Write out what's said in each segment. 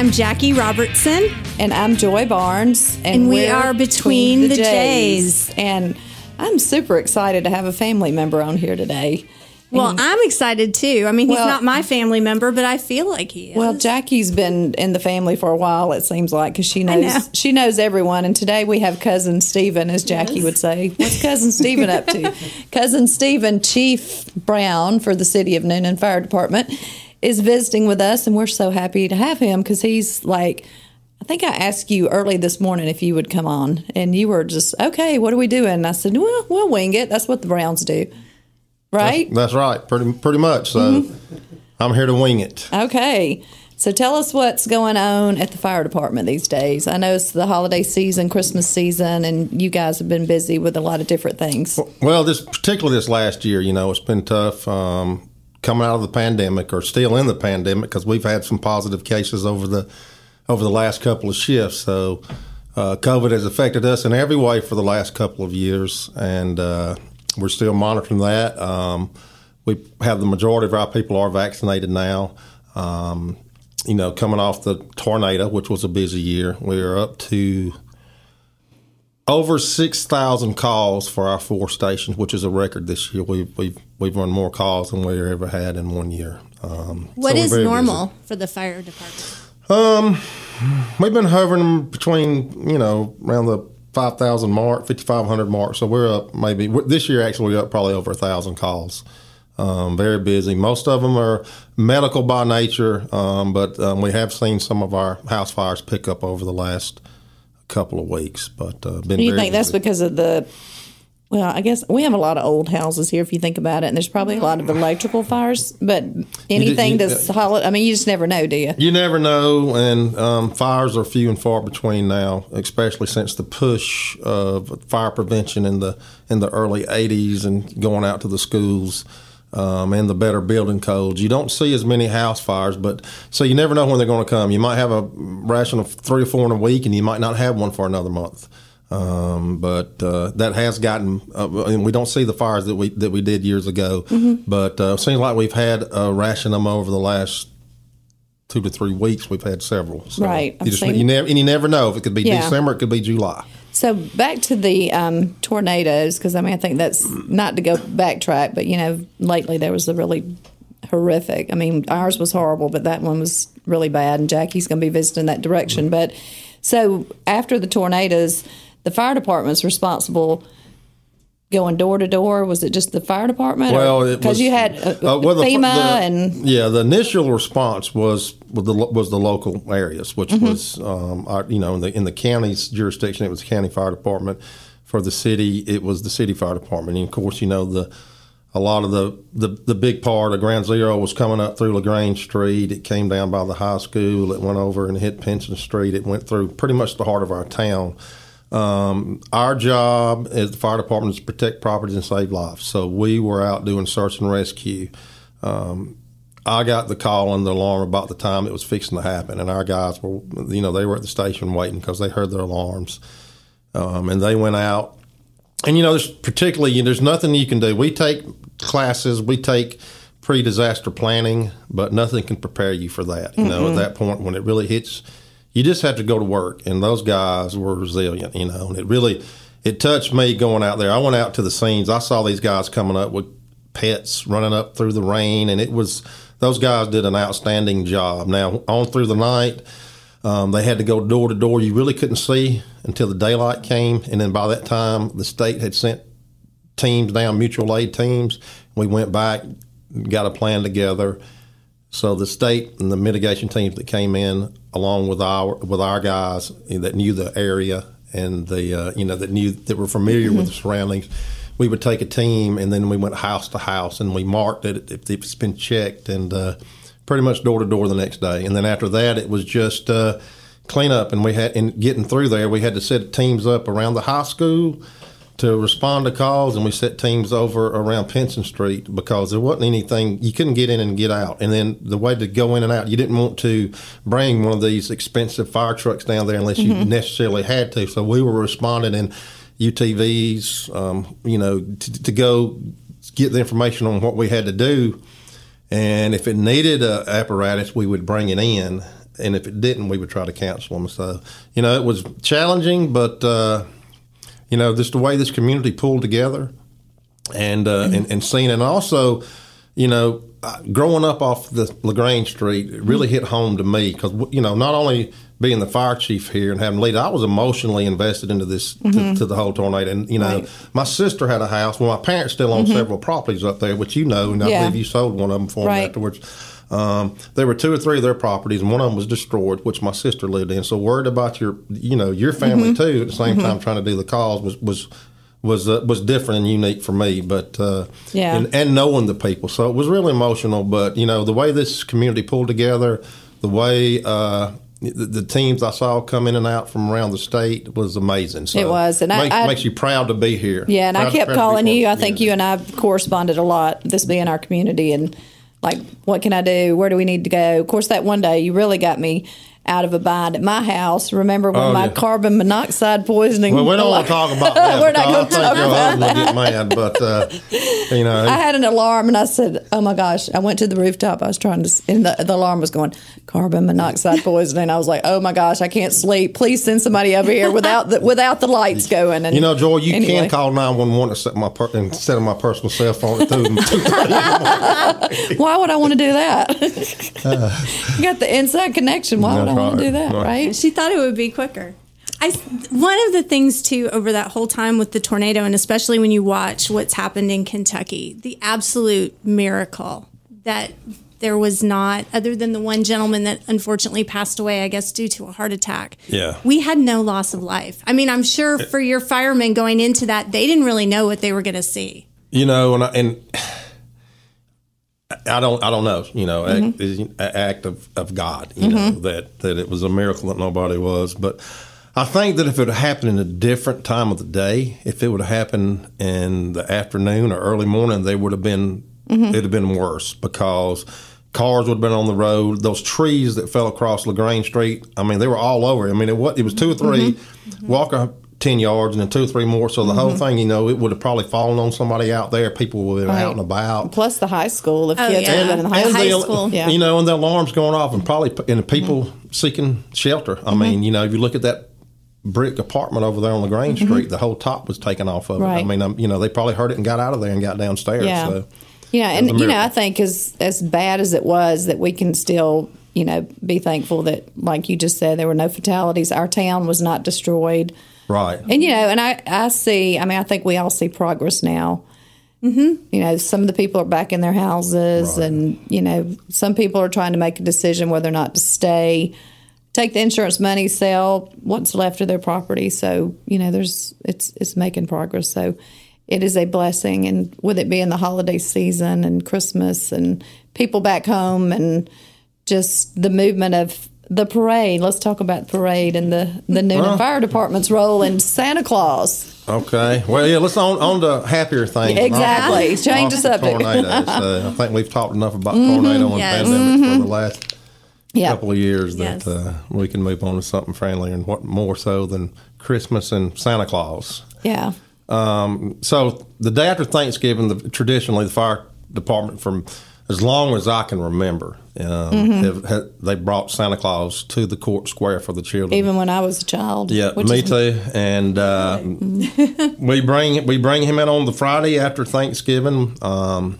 I'm Jackie Robertson. And I'm Joy Barnes. And we are Between the Jays. And I'm super excited to have a family member on here today. Well, And- I'm excited too. I mean, he's not my family member, but I feel like he is. well, Jackie's been in the family for a while. It seems like because she know. knows she knows everyone. And today we have cousin Stephen, as Jackie Yes. would say. What's cousin Stephen up to? cousin Stephen, Chief Brown for the City of Newnan Fire Department, is visiting with us, and we're so happy to have him because he's like. I think I asked you early this morning if you would come on, and you were just okay. What are we doing? And I said, "Well, we'll wing it. That's what the Browns do, right?" That's right, pretty pretty much. So Mm-hmm. I'm here to wing it. Okay. So tell us what's going on at the fire department these days. I know it's the holiday season, Christmas season, and you guys have been busy with a lot of different things. Well, this particularly this last year, you know, it's been tough um, coming out of the pandemic or still in the pandemic because we've had some positive cases over the over the last couple of shifts. So uh, COVID has affected us in every way for the last couple of years, and uh, we're still monitoring that. Um, we have the majority of our people are vaccinated now. Um, you know, coming off the tornado, which was a busy year, we are up to over six thousand calls for our four stations, which is a record this year. We've we've we've run more calls than we ever had in one year. Um, what so is normal for the fire department? busy. We've been hovering between you know around the five thousand mark, fifty five hundred mark. So we're up maybe this year. Actually, we're up probably over a thousand calls. Um, very busy. Most of them are medical by nature, um, but um, we have seen some of our house fires pick up over the last couple of weeks. But uh, been Do you think that's because of the? Well, I guess we have a lot of old houses here, if you think about it, and there's probably a lot of electrical fires. But anything you- that's holiday, I mean, you just never know, do you? You never know, and um, fires are few and far between now, especially since the push of fire prevention in the in the early '80s and going out to the schools um, and the better building codes. You don't see as many house fires, but so you never know when they're going to come. You might have a ration of three or four in a week, and you might not have one for another month. Um, but uh, that has gotten, uh, and we don't see the fires that we that we did years ago. But uh, it seems like we've had a ration them over the last two to three weeks. We've had several. So Right. You, just, you never and you never know if it could be Yeah. December, it could be July. So back to the um, tornadoes, because I mean, I think that's not to go backtrack, but you know, lately there was a really horrific. I mean, ours was horrible, but that one was really bad, and Jackie's going to be visiting that direction. But so after the tornadoes, the fire department's responsible. Going door to door, was it just the fire department? Well, because you had uh, Uh, well, the- FEMA the- and yeah, the initial response was was the was the local areas, which Mm-hmm. was um, our, you know in the in the county's jurisdiction, it was the county fire department. For the city, it was the city fire department, and of course, you know the a lot of the, the, the big part of Ground Zero was coming up through LaGrange Street. It came down by the high school. It went over and hit Pinson Street. It went through pretty much the heart of our town. Um, our job as the fire department is to protect properties and save lives. So we were out doing search and rescue. Um, I got the call and the alarm about the time it was fixing to happen, and our guys were, you know, they were at the station waiting because they heard their alarms, um, and they went out. And you know, there's particularly there's nothing you can do. We take classes, we take pre-disaster planning, but nothing can prepare you for that. You know, at that point when it really hits, you just have to go to work. And those guys were resilient. You know, and it really it touched me going out there. I went out to the scenes. I saw these guys coming up with pets running up through the rain, and it was those guys did an outstanding job. Now on through the night. Um, they had to go door to door. You really couldn't see until the daylight came, and then by that time, the state had sent teams down, mutual aid teams. We went back, got a plan together. So the state and the mitigation teams that came in, along with our with our guys that knew the area and the uh, you know that knew that were familiar with the surroundings, we would take a team and then we went house to house and we marked it if it's been checked and. Uh, pretty much door to door the next day. And then after that, it was just uh, clean up. And we had, in getting through there, we had to set teams up around the high school to respond to calls, and we set teams over around Pinson Street because there wasn't anything you couldn't get in and get out. And then the way to go in and out, you didn't want to bring one of these expensive fire trucks down there unless you necessarily had to. So we were responding in UTVs, um, you know, to, to go get the information on what we had to do. And if it needed a apparatus, we would bring it in and if it didn't, we would try to cancel them. So you know, it was challenging, but uh, you know, just the way this community pulled together, and uh, and, and seeing, and also, you know, uh, growing up off the Lagrange Street, it really hit home to me because you know, not only being the fire chief here and having lead, I was emotionally invested into this to, to the whole tornado. And you know, Right. my sister had a house. Well, my parents still own several properties up there, which you know, and I believe you sold one of them for Right. me afterwards. Um, there were two or three of their properties, and one of them was destroyed, which my sister lived in. So worried about your, you know, your family Mm-hmm. too. At the same time, trying to do the cause was was was uh, was different and unique for me. But uh, Yeah. and, and knowing the people, so it was really emotional. But you know, the way this community pulled together, the way. Uh, the, the teams I saw come in and out from around the state was amazing. So It was, and I- makes, I- makes you proud to be here. Yeah, and I kept proud to be calling you. I think you and I corresponded a lot. This being our community, and like, what can I do? Where do we need to go? Of course, that one day you really got me out of a bind at my house. Remember when Oh, my yeah. carbon monoxide poisoning? Well, we don't want to talk about that. We're not gonna think talk about will get mad, but uh, you know, I had an alarm, and I said, "Oh my gosh!" I went to the rooftop. I was trying to, and the, the alarm was going carbon monoxide poisoning. I was like, "Oh my gosh, I can't sleep! Please send somebody over here without the without the lights going." And you know, Joy, you anyway. can call nine one one instead of my per- instead of my personal cell phone at two. Why would I want to do that? you got the inside connection. Why would I That's want do that? Right. Right? She thought it would be quicker. I, one of the things too over that whole time with the tornado, and especially when you watch what's happened in Kentucky, the absolute miracle that there was not, other than the one gentleman that unfortunately passed away, I guess due to a heart attack. Yeah. we had no loss of life. I mean, I'm sure for your firemen going into that, they didn't really know what they were going to see. you know, and I, and I don't I don't know. You know, act, Mm-hmm. an act of, of God. You know that that it was a miracle that nobody was, but. I think that if it had happened in a different time of the day, if it would have happened in the afternoon or early morning, they would have been Mm-hmm. it'd have been worse because cars would have been on the road. Those trees that fell across Lagrange Street, I mean, they were all over. I mean, it was, it was two or 3 Mm-hmm. Walk a ten yards and then two or three more. So the whole mm-hmm. thing, you know, it would have probably fallen on somebody out there. People would have been Right. out and about. Plus the high school. If Oh, kids yeah. had been in the high school. high the, school. Yeah. You know, and the alarms going off, and probably and the people mm-hmm. seeking shelter. I mm-hmm. mean, you know, if you look at that brick apartment over there on Lagrange Street, the whole top was taken off of it. I Right. mean, um, you know, they probably heard it and got out of there and got downstairs. Yeah. So. Yeah, and It was a you know, I think as as bad as it was, that we can still, you know, be thankful that, like you just said, there were no fatalities. Our town was not destroyed, Right. and you know, and I I see. I mean, I think we all see progress now. Mm-hmm. You know, some of the people are back in their houses, Right. and you know, some people are trying to make a decision whether or not to stay, take the insurance money, sell what's left of their property. So you know, there's it's it's making progress. So it is a blessing, and with it being the holiday season and Christmas and people back home and just the movement of the parade. Let's talk about the parade and the the Newnan Well- Fire Department's role in Santa Claus. Okay. Well, yeah. Let's on on to happier things. Exactly. Off- Change the off subject. Tornadoes. Uh, I think we've talked enough about tornado and Yes. pandemic for the last Yeah. couple of years that Yes. uh, we can move on to something friendlier and what more so than Christmas and Santa Claus. Yeah. Um, so the day after Thanksgiving, the, traditionally the fire department, from as long as I can remember, um, Mm-hmm. have, have, they brought Santa Claus to the court square for the children. Even when I was a child. Yeah, me is- too. And uh, we bring we bring him in on the Friday after Thanksgiving, um,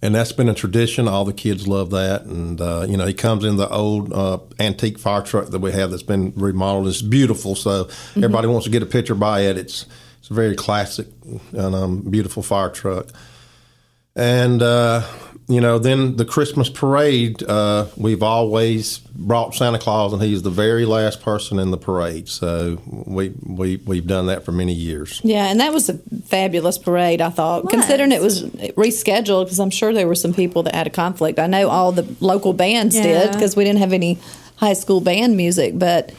and that's been a tradition. All the kids love that, and uh, you know he comes in the old uh, antique fire truck that we have that's been remodeled. It's beautiful, so Mm-hmm. everybody wants to get a picture by it. It's it's a very classic and um, beautiful fire truck. And uh, you know, then the Christmas parade, uh, we've always brought Santa Claus, and he's the very last person in the parade. So we we we've done that for many years. Yeah, and that was a fabulous parade, I thought, considering it was rescheduled because I'm sure there were some people that had a conflict. I know all the local bands did because we didn't have any high school band music, but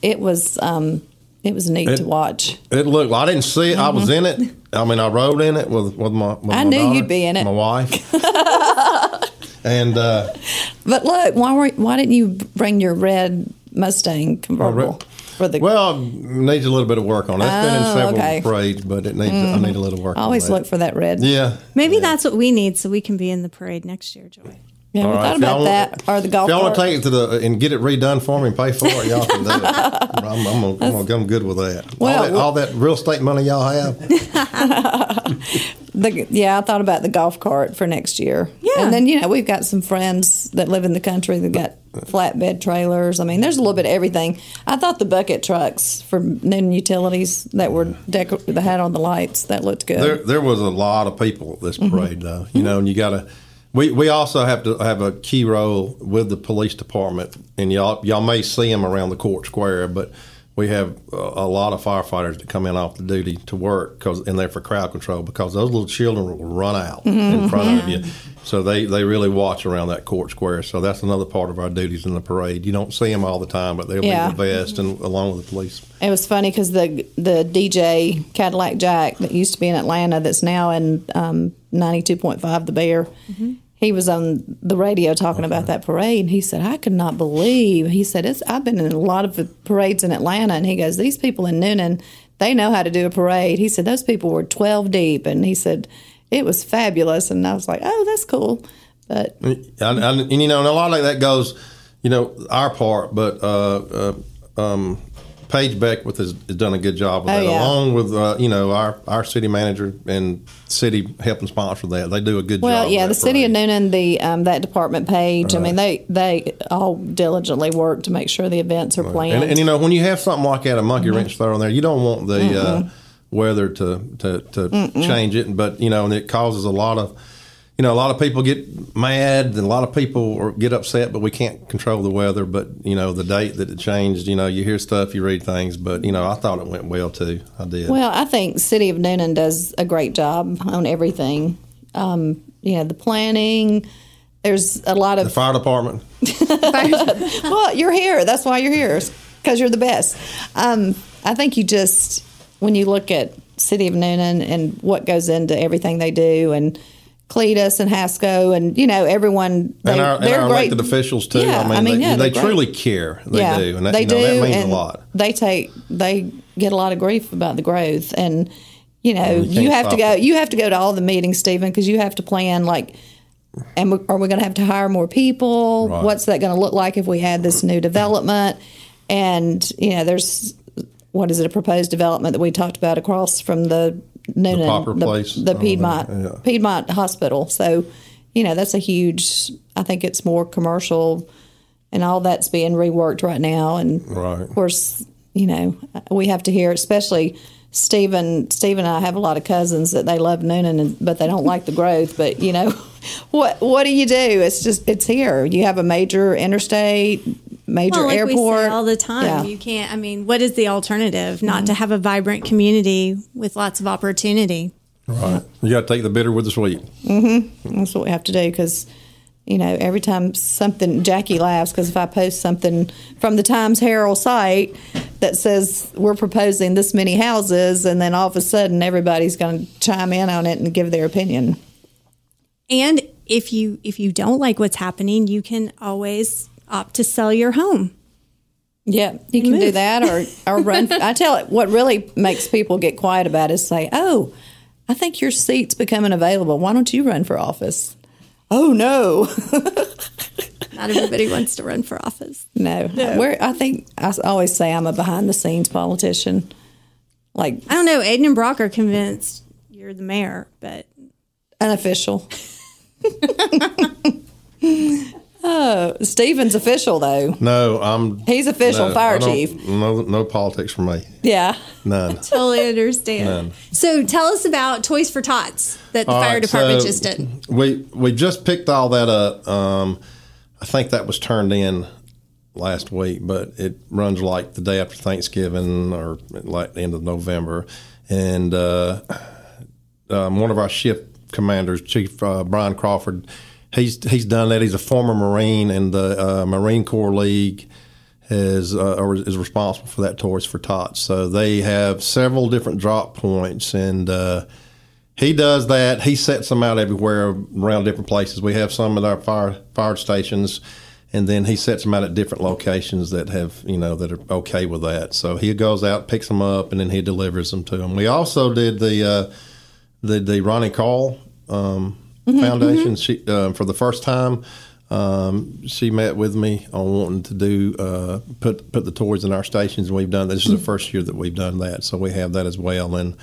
it was um, it was neat It- to watch. It looked. I didn't see it. I was in it. I mean, I rode in it with with my. With Mm-hmm. I my knew daughter, you'd be in it. My wife. and uh, But look, why were, why didn't you bring your red Mustang convertible for the? well, needs a little bit of work on it. It's been in Oh, several okay. Mm-hmm. parades, but it needs. I need a little work. I always on look for that red. Yeah. Maybe that's what we need so we can be in the parade next year, Joy. Yeah, we All right, thought if y'all about want- that or the golf If y'all want to take it to the and get it redone for me and pay for it, y'all can do it. I'm, I'm, gonna, I'm, gonna, I'm good with that. Well, all, that all that real estate money y'all have. The, yeah, I thought about the golf cart for next year. Yeah. And then, you know, we've got some friends that live in the country that got flatbed trailers. I mean, there's a little bit of everything. I thought the bucket trucks for Newnan Utilities that were decor- that had on the lights, that looked good. There, there was a lot of people at this parade, though. You mm-hmm. know, and you got to. We, we also have to have a key role with the police department, and y'all y'all may see them around the court square, but we have a, a lot of firefighters that come in off the duty to work because in there for crowd control because those little children will run out in front of you, so they they really watch around that court square. So that's another part of our duties in the parade. You don't see them all the time, but they'll Yeah. be the vest and along with the police. It was funny because the the DJ Cadillac Jack that used to be in Atlanta, that's now in um, ninety two point five, the Bear. He was on the radio talking about that parade, and he said, "I could not believe." He said, "It's I've been in a lot of the parades in Atlanta," and he goes, "These people in Newnan, they know how to do a parade." He said, "Those people were twelve deep," and he said, "It was fabulous." And I was like, "Oh, that's cool," but And, and, and, you know, and a lot of that goes, you know, our part, but uh, uh, um, Paige Beckwith has, has done a good job with Oh, that, yeah. along with uh, you know our our city manager and city helping sponsor that. They do a good Well, job. Well, yeah, the city of. Newnan, the um, that department page. I mean, they they all diligently work to make sure the events are planned. And, and you know, when you have something like that, a monkey Mm-hmm. wrench thrown there, you don't want the uh, weather to to, to change it. But you know, and it causes a lot of. You know, a lot of people get mad, and a lot of people get upset, but we can't control the weather. But you know, the date that it changed, you know, you hear stuff, you read things, but you know, I thought it went well too. I did. well, I think City of Newnan does a great job on everything. Um, you know, the planning. There's a lot of. the fire department, well, you're here. That's why you're here, because you're the best. Um, I think you just, when you look at City of Newnan and what goes into everything they do, and Cleatus and Hasco, and you know everyone, they, and our, and they're our elected officials too. Yeah, I mean, I mean, they, yeah, they truly care. They do, and that, they you know, do, that means and a lot. They take they get a lot of grief about the growth, and you know you you, have to go. it. You have to go to all the meetings, Stephen, because you have to plan like. And we- are we going to have to hire more people? Right. What's that going to look like if we had this new development? And you know, there's what is it a proposed development that we talked about across from the Newnan, Popper Place, the, uh, Piedmont yeah. Piedmont Hospital. So, you know, that's a huge. I think it's more commercial, and all that's being reworked right now. And Right. of course, you know, we have to hear, especially Stephen. Stephen and I have a lot of cousins that they love Newnan, and, but they don't like the growth. But you know, what what do you do? It's just it's here. You have a major interstate, major Well, like airport we say all the time, Yeah. you can't. I mean, what is the alternative? Not to mm-hmm. have a vibrant community with lots of opportunity. Right. You got to take the bitter with the sweet. Mm-hmm. That's what we have to do because, you know, every time something, Jackie laughs because if I post something from the Times Herald site that says we're proposing this many houses, and then all of a sudden everybody's going to chime in on it and give their opinion. And if you if you don't like what's happening, you can always opt to sell your home. Yeah, you can do that or, or run. I tell it, what really makes people get quiet about it is say, oh, I think your seat's becoming available. Why don't you run for office? Oh, no. Not everybody wants to run for office. no. We're, I think I always say I'm a behind the scenes politician. Like I don't know. Aiden and Brock are convinced you're the mayor, but unofficial. Oh, Stephen's official though. No, I'm. He's official no, fire chief. No, no politics for me. Yeah. None. totally understand. None. So tell us about Toys for Tots that the All fire right, deparment so just did. We we just picked all that up. Um, I think that was turned in last week, but it runs like the day after Thanksgiving or like the end of November. And uh, um, one of our shift commanders, Chief uh, Brian Crawford, he's he's done that. He's a former Marine, and the uh, Marine Corps League is uh, or is responsible for that Toys for Tots. So they have several different drop points, and uh, he does that. He sets them out everywhere around different places. We have some at our fire fire stations, and then he sets them out at different locations that have you know that are okay with that. So he goes out, picks them up, and then he delivers them to them. We also did the uh, the the Ronnie Call um, Foundation she, uh, for the first time. Um, she met with me on wanting to do uh, put put the toys in our stations, and we've done. This is the first year that we've done that, so we have that as well. And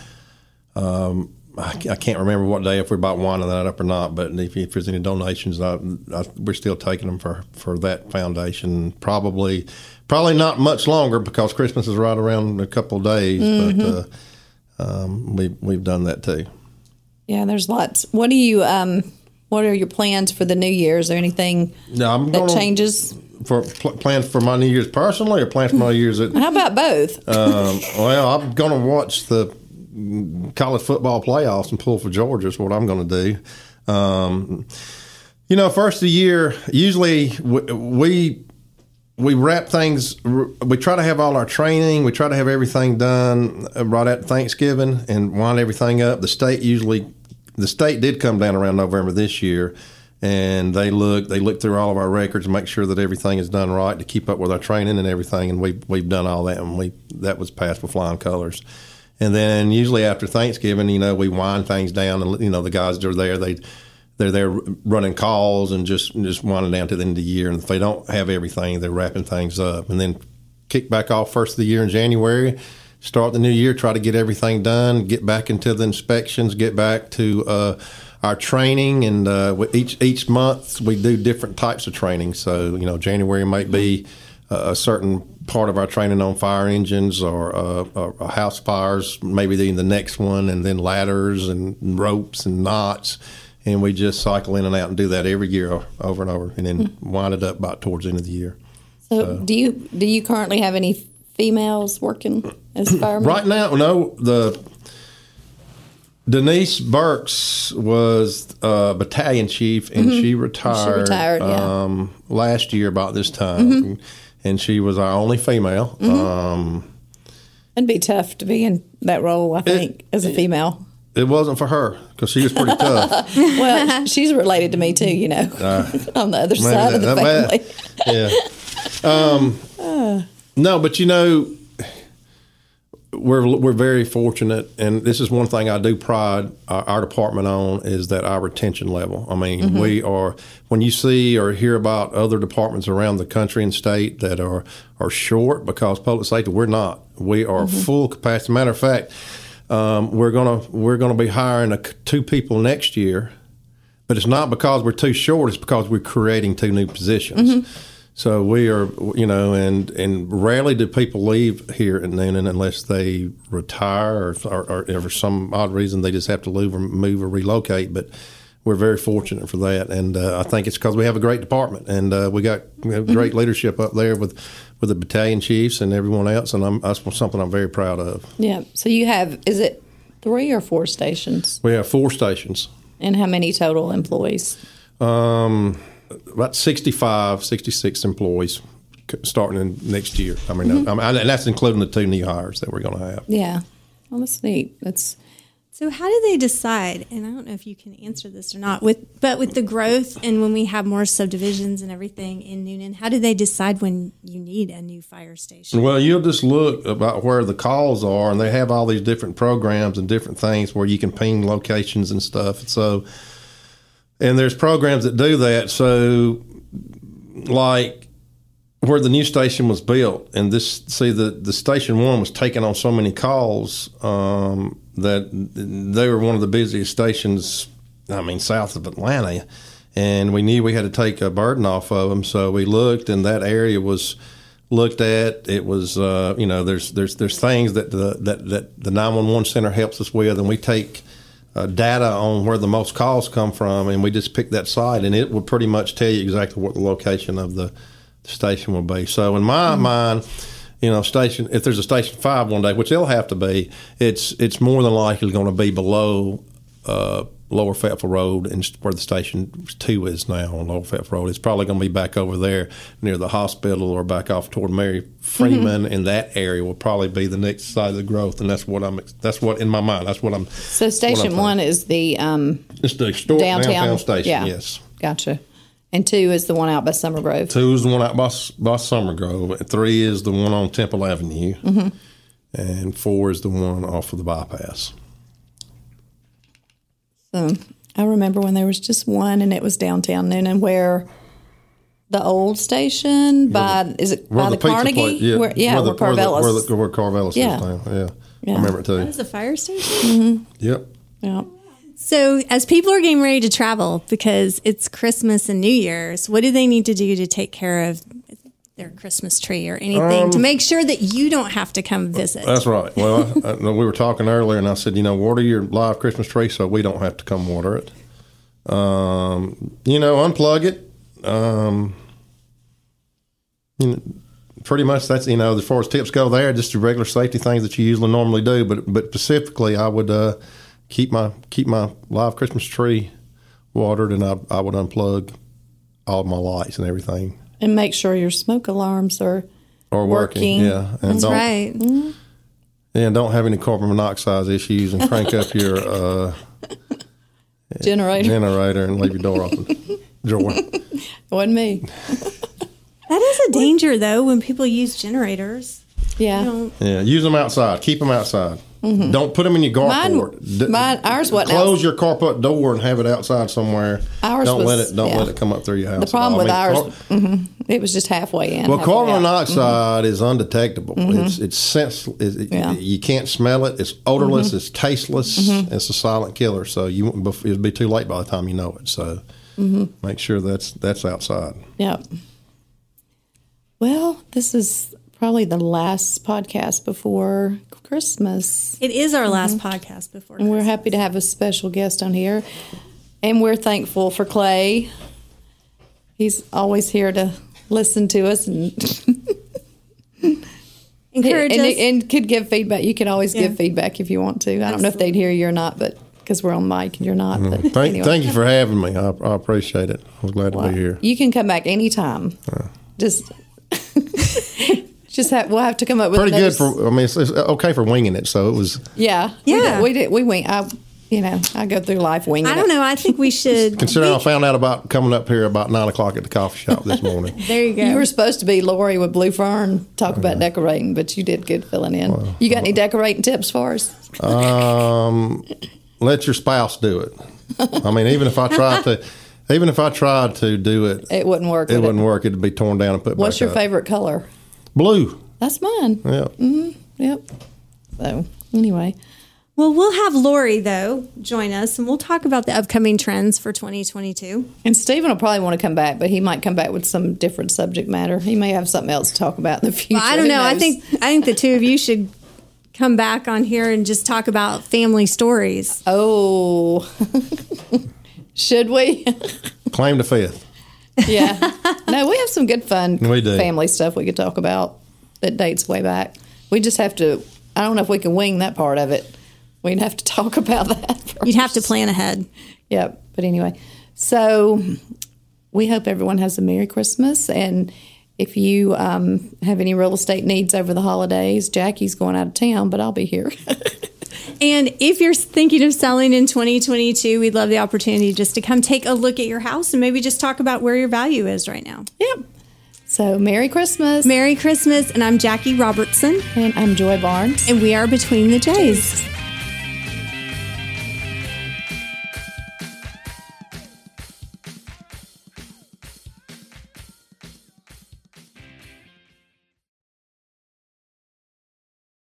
um, I, I, can't remember what day if we're about winding that up or not. But if, if there's any donations, I, I, we're still taking them for, for that foundation. Probably probably not much longer because Christmas is right around a couple of days. Mm-hmm. But uh, um, we we've done that too. Yeah, there's lots. What do you? Um, what are your plans for the new year? Is there anything no, I'm that gonna, changes? For pl- plans for my New Year's personally, or plans for my Year's? At, How about both? um, well, I'm going to watch the college football playoffs and pull for Georgia. Is what I'm going to do. Um, you know, first of the year, usually we we wrap things. We try to have all our training. We try to have everything done right at Thanksgiving and wind everything up. The state usually, the state did come down around November this year, and they look they look through all of our records and make sure that everything is done right to keep up with our training and everything. And we we've done all that, and we that was passed with flying colors. And then usually after Thanksgiving, you know, we wind things down, and you know the guys are there they they're there running calls and just just winding down to the end of the year. And if they don't have everything, they're wrapping things up and then kick back off first of the year in January. Start the new year, try to get everything done, get back into the inspections, get back to uh, our training, and uh, each each month we do different types of training. So you know, January might be a certain part of our training on fire engines or, uh, house fires, maybe the next one, and then ladders and ropes and knots and we just cycle in and out and do that every year over and over, and then mm-hmm. wind it up about towards the end of the year. So, so, do you do you currently have any females working as firemen? Right now, no. The Denise Burks was a battalion chief, and mm-hmm. she retired. She retired yeah. um, last year about this time, mm-hmm. and she was our only female. Mm-hmm. Um, It'd be tough to be in that role, I think, it, as a female. It wasn't for her because she was pretty tough. well, she's related to me too, you know, on the other side of the family. yeah. Um. No, but you know, we're we're very fortunate, and this is one thing I do pride our, our department on is that our retention level. I mean, mm-hmm. we are when you see or hear about other departments around the country and state that are are short because public safety, we're not. We are mm-hmm. full capacity. Matter of fact um, we're gonna we're gonna be hiring a, two people next year, but it's not because we're too short. It's because we're creating two new positions. Mm-hmm. So we are, you know, and and rarely do people leave here at Newnan unless they retire or, or, or, for some odd reason they just have to move or move or relocate. But we're very fortunate for that, and uh, I think it's because we have a great department and uh, we got great mm-hmm. leadership up there with with the battalion chiefs and everyone else, and I'm, that's something I'm very proud of. Yeah. So you have is it three or four stations? We have four stations. And how many total employees? Um, about 65, 66 employees starting in next year. I mean, mm-hmm. I mean, and that's including the two new hires that we're going to have. Yeah. Well, that's neat. That's so how do they decide? And I don't know if you can answer this or not. With but with the growth and when we have more subdivisions and everything in Newnan, how do they decide when you need a new fire station? Well, you'll just look about where the calls are, and they have all these different programs and different things where you can ping locations and stuff. So, and there's programs that do that. So, like where the new station was built, and this see the the station one was taking on so many calls. Um, that they were one of the busiest stations, I mean, south of Atlanta. And we knew we had to take a burden off of them. So we looked, and that area was looked at. It was, uh, you know, there's there's there's things that the that, that the 911 center helps us with, and we take uh, data on where the most calls come from, and we just pick that site, and it will pretty much tell you exactly what the location of the station will be. So in my mm-hmm. mind you know, station if there's a station five one day, which they'll have to be, it's it's more than likely going to be below uh, Lower Fayetteville Road and where the station two is now on Lower Fayetteville Road. It's probably going to be back over there near the hospital or back off toward Mary Freeman. Mm-hmm. In that area will probably be the next side of the growth, and that's what I'm. That's what in my mind. That's what I'm. So station I'm one is the um, it's the downtown, downtown station. Yeah. Yes. Gotcha. And two is the one out by Summer Grove. Two is the one out by, by Summer Grove. Three is the one on Temple Avenue. Mm-hmm. And four is the one off of the bypass. So I remember when there was just one and it was downtown Newnan where the old station by is it by the, pizza Carnegie? place- yeah, where, yeah, where, where, the, where, the, Carvelis. where, the, where Carvelis Yeah. is now. Yeah. Yeah. I remember it too. Is a fire station? Yep. yeah. So, as people are getting ready to travel because it's Christmas and New Year's, what do they need to do to take care of their Christmas tree or anything Um, to make sure that you don't have to come visit? That's right. Well, I, I, we were talking earlier, and I said, you know, water your live Christmas tree so we don't have to come water it. Um, you know, unplug it. Um, you know, pretty much that's you know as far as tips go there, just the regular safety things that you usually normally do. But but specifically, I would uh, keep my keep my live Christmas tree watered, and I I would unplug all my lights and everything. And make sure your smoke alarms are Or working, Working. yeah, and That's don't, right. and don't have any carbon monoxide issues, and crank up your uh, generator. generator and leave your door open. Drawer. Wasn't me. That is a danger, though, when people use generators. Yeah. Yeah, use them outside. Keep them outside. Mm-hmm. Don't put them in your Mm-hmm. Mine- D- mine- ours wasn't Close your carport door and have it outside somewhere. Ours don't let it. Don't yeah. let it come up through your house. The problem with ours, I mean, car- mhm, it was just halfway in. well, halfway carbon out. Mm-hmm. monoxide is undetectable. Mm-hmm. It's it's sense. It, it- Yeah. You can't smell it. It's odorless. It's tasteless. It's a silent killer. So you it'll be too late by the time you know it. So make sure that's that's outside. Yep. Well, this is probably the last podcast before Christmas. it is our last mm-hmm. podcast before. And we're happy to have a special guest on here. And we're thankful for Clay. He's always here to listen to us and, Encourage and, us. and could give feedback. You can always Yeah. give feedback if you want to. I don't know if they'd hear you or not, but because we're on mic and you're not. Mm-hmm. But Thank, anyway. thank you for having me. I, I appreciate it. I was glad to be here. You can come back anytime. Just, just have, we'll have to come up with a Pretty good for. I mean, it's, it's okay for winging it. So it was. Yeah, Yeah. We did. We, did, we wing. I, you know, I go through life winging. It. I don't it. know. I think we should. Considering I found out about coming up here about nine o'clock at the coffee shop this morning. there you go. You were supposed to be Lori with Blue Fern, talk about decorating, but you did good filling in. you got any decorating tips for us? Um, let your spouse do it. I mean, even if I tried to, even if I tried to do it, It wouldn't work. it would wouldn't work. It'd be torn down and put back in. What's your up. favorite color? Blue. That's mine. Yeah. Mm-hmm. Yep. So anyway, Well, we'll have Lori though join us, and we'll talk about the upcoming trends for 2022. and Stephen will probably want to come back, but he might come back with some different subject matter. He may have something else to talk about in the future. Well, I don't know. I think I think the two of you should come back on here and just talk about family stories. Oh, should we? Claim to fifth. Yeah. No, we have some good fun We do. family stuff we could talk about that dates way back. We just have to, I don't know if we can wing that part of it. We'd have to talk about that. First. You'd have to plan ahead. Yep. But anyway, so we hope everyone has a Merry Christmas. And if you um, have any real estate needs over the holidays, Jackie's going out of town, but I'll be here. And if you're thinking of selling in 2022, we'd love the opportunity just to come take a look at your house and maybe just talk about where your value is right now. yep. So Merry Christmas. Merry Christmas, and I'm Jackie Robertson, and I'm Joy Barnes. and we are Between the Jays.